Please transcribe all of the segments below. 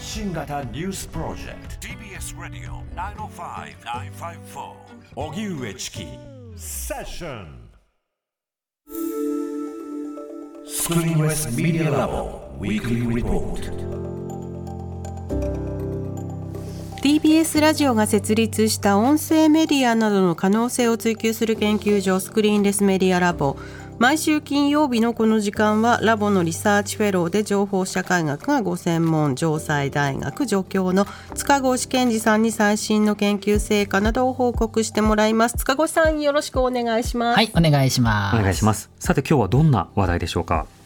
発信型ニュースプロジェクト。TBS ラディオ905-954おぎゅうえちきセッションスクリーンレスメディアラボウィークリーリポート TBS ラジオが設立した音声メディアなどの可能性を追求する研究所スクリーンレスメディアラボ毎週金曜日のこの時間はラボのリサーチフェローで情報社会学がご専門城西大学助教の塚越健二さんに最新の研究成果などを報告してもらいます。塚越さんよろしくお願いします。はいお願いします。お願いします。さて今日はどんな話題でしょうか？はい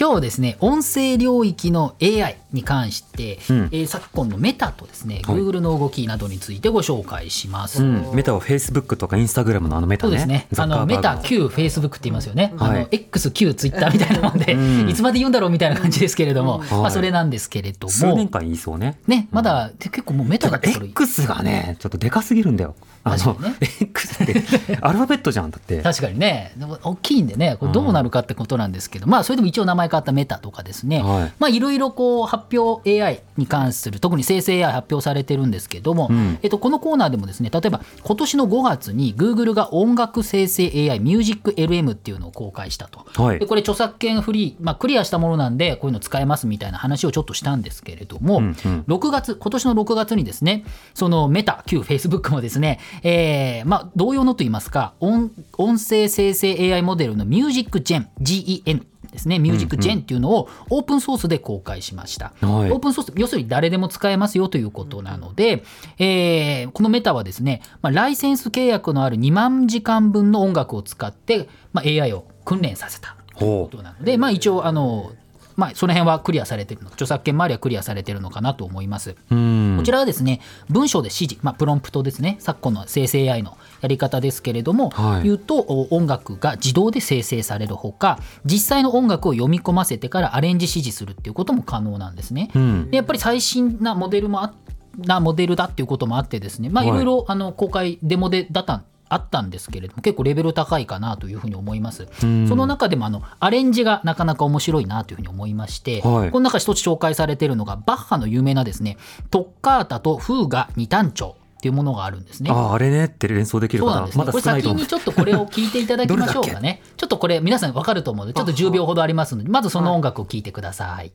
今日はですね音声領域の AI に関して、うん。えー昨今のメタとですね、はい。Google の動きなどについてご紹介します。うん、メタは Facebook とか Instagram のあのメタね。そうですね。あのメタ旧フェイスブックって言いますよね。あはい。の X 旧ツイッターみたいなもんで、うん。いつまで言うんだろうみたいな感じですけれども、ん。まあはい。それなんですけれども、数年間言いそうね。ねまだ結構もうメタただだったら X がねちょっとでかすぎるんだよあの、ね。X ってアルファベットじゃんだって。確かにね。でも大きいんでね。これどうなるかってことなんですけど、まあそれでも一応名前変わったメタとかですね、はい。まあいろいろこう発表 AI に関する特に生成 AI 発表されてるんですけども、うん。えっと、このコーナーでもですね例えば今年の5月に Google が音楽生成 AI MusicLM っていうのを公開したと。はい。でこれ著作権フリー、まあ、クリアしたものなんでこういうの使えますみたいな話をちょっとしたんですけれども、うんうん。6月今年の6月にですねそのメタ旧 Facebook もですね、えーまあ、同様のといいますか音音声生成 AI モデルの MusicGen GEN ですね、ミュージックジェンっていうのをオープンソースで公開しました。はい。オープンソース、要するに誰でも使えますよということなので、えーこのメタはですね、まあ、ライセンス契約のある2万時間分の音楽を使って、まあ、AI を訓練させたということなので、まあ、一応あの、まあ、その辺はクリアされてるの著作権周りはクリアされてるのかなと思います。うん。こちらはですね文章で指示、まあ、プロンプトですね。昨今の生成 AI のやり方ですけれども、はい。言うとお音楽が自動で生成されるほか実際の音楽を読み込ませてからアレンジ指示するっていうことも可能なんですね。うん。でやっぱり最新なモデルもあなモデルだっていうこともあってですねまあはい。いろいろあの公開デモでだったあったんですけれども結構レベル高いかなというふうに思います。うんその中でもあのアレンジがなかなか面白いなというふうに思いまして、はいこの中一つ紹介されているのがバッハの有名なですねトッカータとフーガ二単調っていうものがあるんですね。ああれねって連想できるそうなんですね。かなまだこれ少ないと思う先にちょっとこれを聞いていただきましょうかね。ちょっとこれ皆さんわかると思うので、ちょっと10秒ほどありますので、まずその音楽を聞いてください。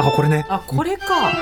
あこれねあこれか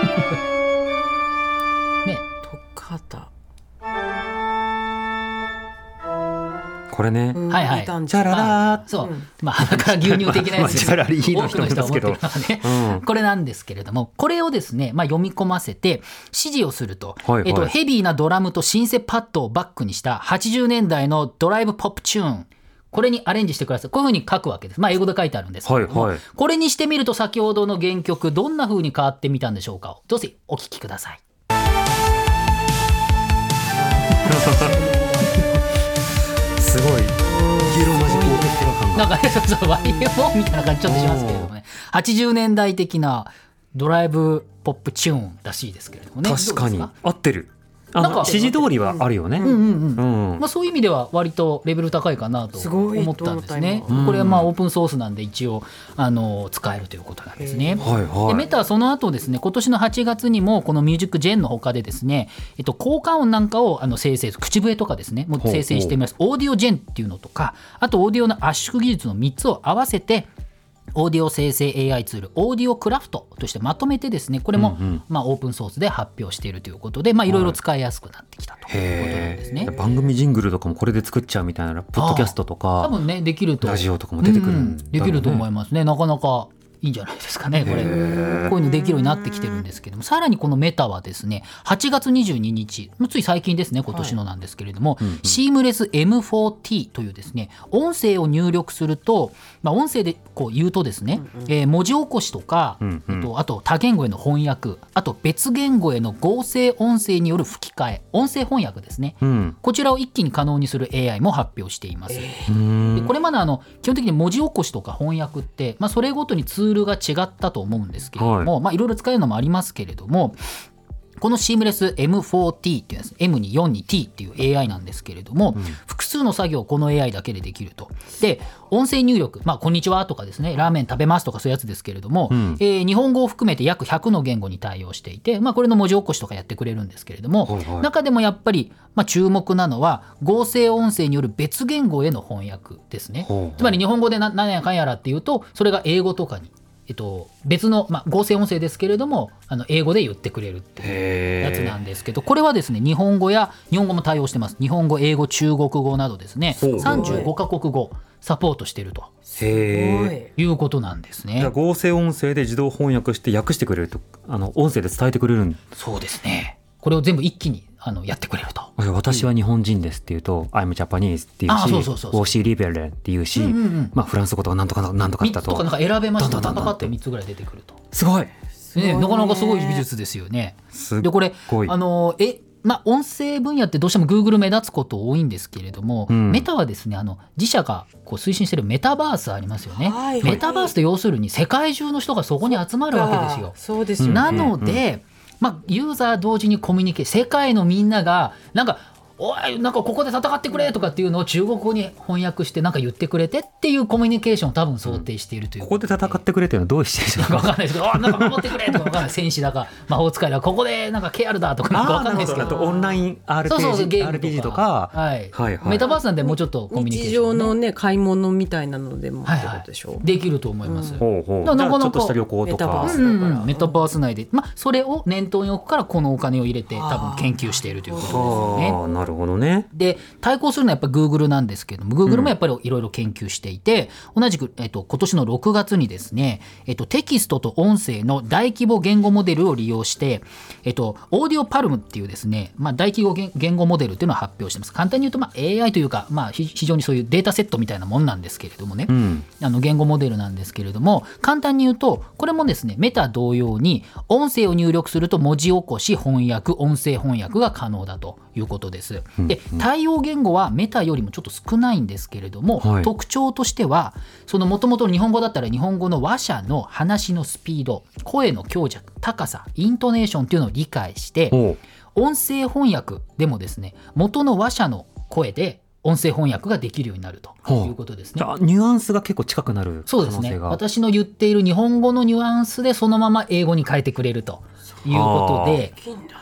これね。うん。はいはい。いたんチャララー。そう、うん。まあ鼻から牛乳的なやつ。ですま多くの人は思ってるのはね、うん。これなんですけれどもこれをですね、まあ、読み込ませて指示をすると、はいはい。えっと、ヘビーなドラムとシンセパッドをバックにした80年代のドライブポップチューン。これにアレンジしてください。こういうふうに書くわけです。まあ英語で書いてあるんですけれども、はいはい。これにしてみると先ほどの原曲どんなふうに変わってみたんでしょうかどうぞお聞きください すごいイエローマジックオーケストラ感がなんかね、そうそう、YMO みたいな感じちょっとしますけれどもね。80年代的なドライブポップチューンらしいですけれどもね。確かに合ってるあなんかの指示通りはあるよね。うんうんうん。うん。まあ、そういう意味では割とレベル高いかなとすごい思ったんですね。これはまあオープンソースなんで一応あの使えるということなんですね。はいはい。でメタはその後ですね今年の8月にもこのミュージックジェンの他でですね、えっと、効果音なんかをあの生成口笛とかですねもう生成してみます。オーディオジェンっていうのとかあとオーディオの圧縮技術の3つを合わせてオーディオ生成 AI ツール AudioCraft としてまとめてですねこれも、うんうん。まあ、オープンソースで発表しているということでまあい。ろいろ使いやすくなってきたということなんですね。へえ番組ジングルとかもこれで作っちゃうみたいなポッドキャストと多か分ねできると。ラジオとかも出てくるねうんできると思いますね。なかなかいいんじゃないですかねこれ。こういうのできるようになってきてるんですけどもさらにこのメタはですね8月22日つい最近ですね今年のなんですけれども、 Seamless M4T というですね音声を入力すると、まあ、音声でこう言うとですね、えー文字起こしとか、うんとあと多言語への翻訳あと別言語への合成音声による吹き替え音声翻訳ですね、うん。こちらを一気に可能にする AI も発表しています。うんでこれまであの基本的に文字起こしとか翻訳って、まあ、それごとにツールが違ったと思うんですけれども、いまあ、いろいろ使えるのもありますけれどもこのシームレス M4T っていうやつ M に4に T っていう AI なんですけれども、複数の作業をこの AI だけでできると。で音声入力、まあ、こんにちはとかですね、ラーメン食べますとかそういうやつですけれども、えー日本語を含めて約100の言語に対応していて、まあ、これの文字起こしとかやってくれるんですけれども、はいはい中でもやっぱり、まあ、注目なのは、合成音声による別言語への翻訳ですね。ほうほうつまり日本語でな何やかんやらっていうと、それが英語とかに。えっと、別の、まあ、合成音声ですけれどもあの英語で言ってくれるっていうへやつなんですけどこれはですね日本語や日本語も対応してます。日本語英語中国語などですねほう。35カ国語サポートしてるということなんですね。合成音声で自動翻訳して訳してくれるとあの音声で伝えてくれるんそうですねこれを全部一気にあのやってくれると。私は日本人ですっていうと、I'm Japanese っていうあし、OC リベレっていうし、うんうんうん。まあフランス語とかなんとかなんとか3だと。つとかなんか選べましたどんどんどんどんパパパって3つぐらい出てくると、すごい。ね、なかなかすごい技術ですよね。でこれあのえまあ、音声分野ってどうしても Google 目立つこと多いんですけれども、うん。メタはですねあの自社がこう推進してるメタバースありますよね、はい。メタバースって要するに世界中の人がそこに集まるわけですよ。そうですよね。なので、まあ、ユーザー同時にコミュニケーション世界のみんながなんかおいなんかここで戦ってくれとかっていうのを中国語に翻訳してなんか言ってくれてっていうコミュニケーションを多分想定しているという。ここで戦ってくれっていうのはどういうシチュエーションなんか？わかんないですけど、あなんか守ってくれとかわかんない。戦士だか、魔法使いだか、ここでなんか KR だとかなんかわかんないですけあど。とオンライン RPG, そうそうゲーム RPG とか、はいはい。はい。メタバースなんでもうちょっとコミュニケー日ションね、常のね買い物みたいなのでもってはいはい。ことでしょ。できると思います。ほうほう。だからなかなかちょっとした旅行とか。うんメタバース内で、まあ、それを念頭に置くからこのお金を入れて多分研究しているということですよね。るほどね。で対抗するのはやっぱり Google なんですけれども Google もやっぱりいろいろ研究していて、同じく、えっと、今年の6月にですね、えっと、テキストと音声の大規模言語モデルを利用して、えっと、オーディオパルムっていうですね、まあ、大規模言言語モデルっていうのを発表してます。簡単に言うと、まあ、AI というか、まあ、ひ非常にそういうデータセットみたいなもんなんですけれどもね、うん。あの言語モデルなんですけれども簡単に言うとこれもですねメタ同様に音声を入力すると文字起こし翻訳音声翻訳が可能だということです。で対応言語はメタよりもちょっと少ないんですけれども、はい。特徴としてはそのもともと日本語だったら日本語の話者の話のスピード声の強弱高さイントネーションっていうのを理解してほ音声翻訳でもですね元の話者の声で音声翻訳ができるようになるということですね。ゃあニュアンスが結構近くなる可そうですね。私の言っている日本語のニュアンスでそのまま英語に変えてくれるということで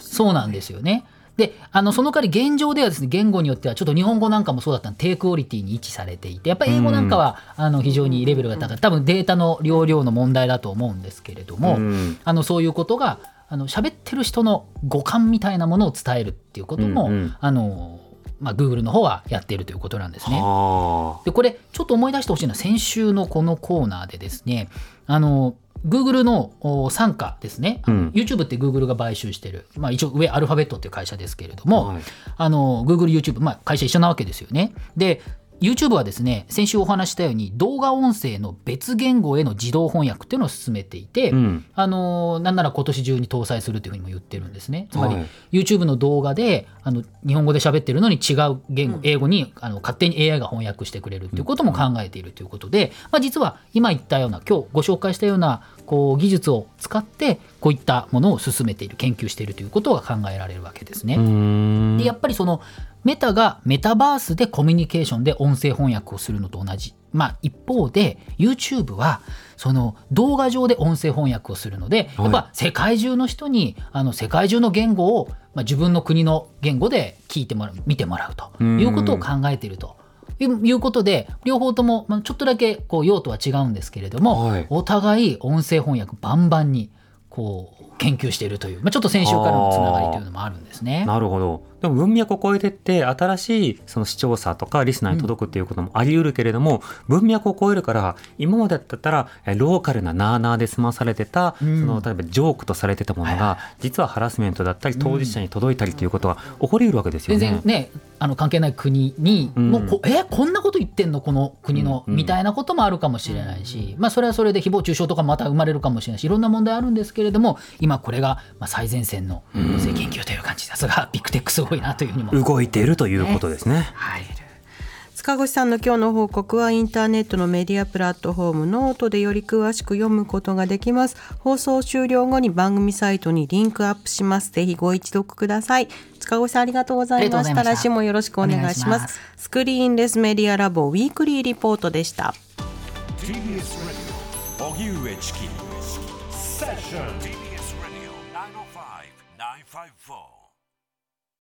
そうなんですよね。であのその代わり現状ではですね言語によってはちょっと日本語なんかもそうだったの。低クオリティに位置されていて。やっぱり英語なんかは、あの非常にレベルが高い多分データの容量の問題だと思うんですけれども、うん。あのそういうことがあの喋ってる人の五感みたいなものを伝えるっていうことも、うんうん。あのまあ、Google の方はやっているということなんですね。はでこれちょっと思い出してほしいのは先週のこのコーナーでですねあの Google のお傘下ですね、うん。YouTube って Google が買収してる、まあ、一応上アルファベットっていう会社ですけれども、はい。あの Google、YouTube、まあ、会社一緒なわけですよね。で YouTube はですね先週お話ししたように動画音声の別言語への自動翻訳っていうのを進めていて、うん。あのなんなら今年中に搭載するというふうにも言ってるんですね。つまり、はい YouTube の動画であの日本語で喋ってるのに違う言語、英語にあの勝手に AI が翻訳してくれるということも考えているということで、まあ、実は今言ったような今日ご紹介したようなこう技術を使ってこういったものを進めている研究しているということが考えられるわけですね。でやっぱりそのメタがメタバースでコミュニケーションで音声翻訳をするのと同じ。まあ一方で YouTube はその動画上で音声翻訳をするので、はいやっぱ世界中の人にあの世界中の言語を、まあ、自分の国の言語で聞いてもらう見てもらうということを考えていると。いういうことで両方ともまあちょっとだけこう用途は違うんですけれども、はいお互い音声翻訳バンバンにこう研究しているという、まあ、ちょっと先週からのつながりというのもあるんですね。なるほどでも文脈を超えてって新しいその視聴者とかリスナーに届くっていうこともあり得るけれども、文脈を超えるから今までだったらえローカルななーなーで済まされてた、ん。その例えばジョークとされてたものが実はハラスメントだったり当事者に届いたりということが起こり得るわけですよね。全然ねあの関係ない国に、うん。もうこえこんなこと言ってんのこの国の、うん。みたいなこともあるかもしれないし、まあ、それはそれで誹謗中傷とかまた生まれるかもしれないしいろんな問題あるんですけれども今これがまあ最前線の音声研究という感じ。ですが、ビッグテックすごいなというふうにも。動いているということですね。入る塚越さんの今日の報告はインターネットのメディアプラットフォームノートでより詳しく読むことができます。放送終了後に番組サイトにリンクアップします。ぜひご一読ください。塚越さんありがとうございました。来週もよろしくお願いします。スクリーンレスメディアラボウィークリーリポートでした